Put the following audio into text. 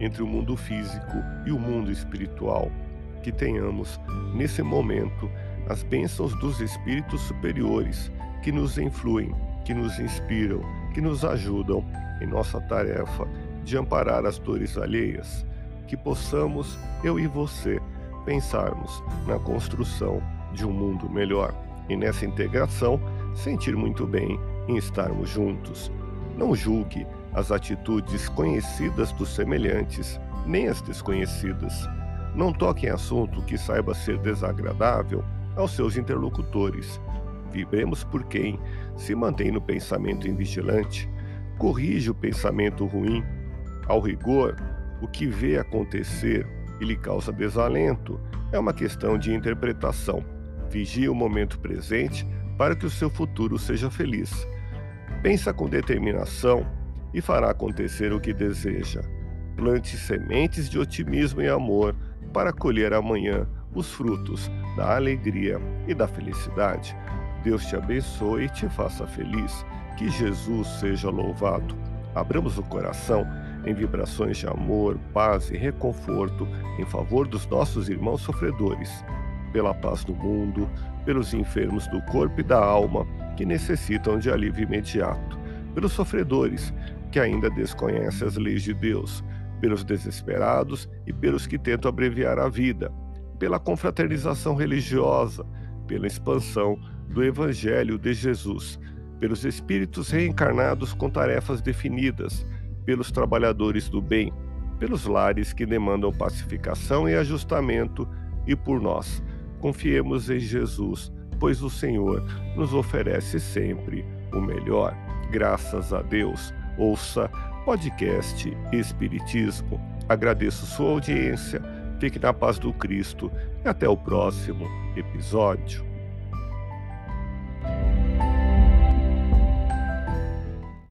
entre o mundo físico e o mundo espiritual. Que tenhamos, nesse momento, as bênçãos dos espíritos superiores que nos influem, que nos inspiram, que nos ajudam em nossa tarefa de amparar as dores alheias. Que possamos, eu e você, pensarmos na construção de um mundo melhor e nessa integração sentir muito bem em estarmos juntos. Não julgue as atitudes conhecidas dos semelhantes, nem as desconhecidas. Não toque em assunto que saiba ser desagradável aos seus interlocutores. Vibremos por quem se mantém no pensamento invigilante, corrige o pensamento ruim. Ao rigor, o que vê acontecer e lhe causa desalento é uma questão de interpretação. Vigie o momento presente para que o seu futuro seja feliz. Pensa com determinação e fará acontecer o que deseja. Plante sementes de otimismo e amor para colher amanhã os frutos da alegria e da felicidade. Deus te abençoe e te faça feliz. Que Jesus seja louvado. Abramos o coração em vibrações de amor, paz e reconforto em favor dos nossos irmãos sofredores, pela paz do mundo, pelos enfermos do corpo e da alma que necessitam de alívio imediato, pelos sofredores que ainda desconhecem as leis de Deus, pelos desesperados e pelos que tentam abreviar a vida pela confraternização religiosa, pela expansão do Evangelho de Jesus, pelos espíritos reencarnados com tarefas definidas, pelos trabalhadores do bem, pelos lares que demandam pacificação e ajustamento, e por nós. Confiemos em Jesus, pois o Senhor nos oferece sempre o melhor. Graças a Deus. Ouça podcast Espiritismo. Agradeço sua audiência Fique na paz do Cristo e até o próximo episódio.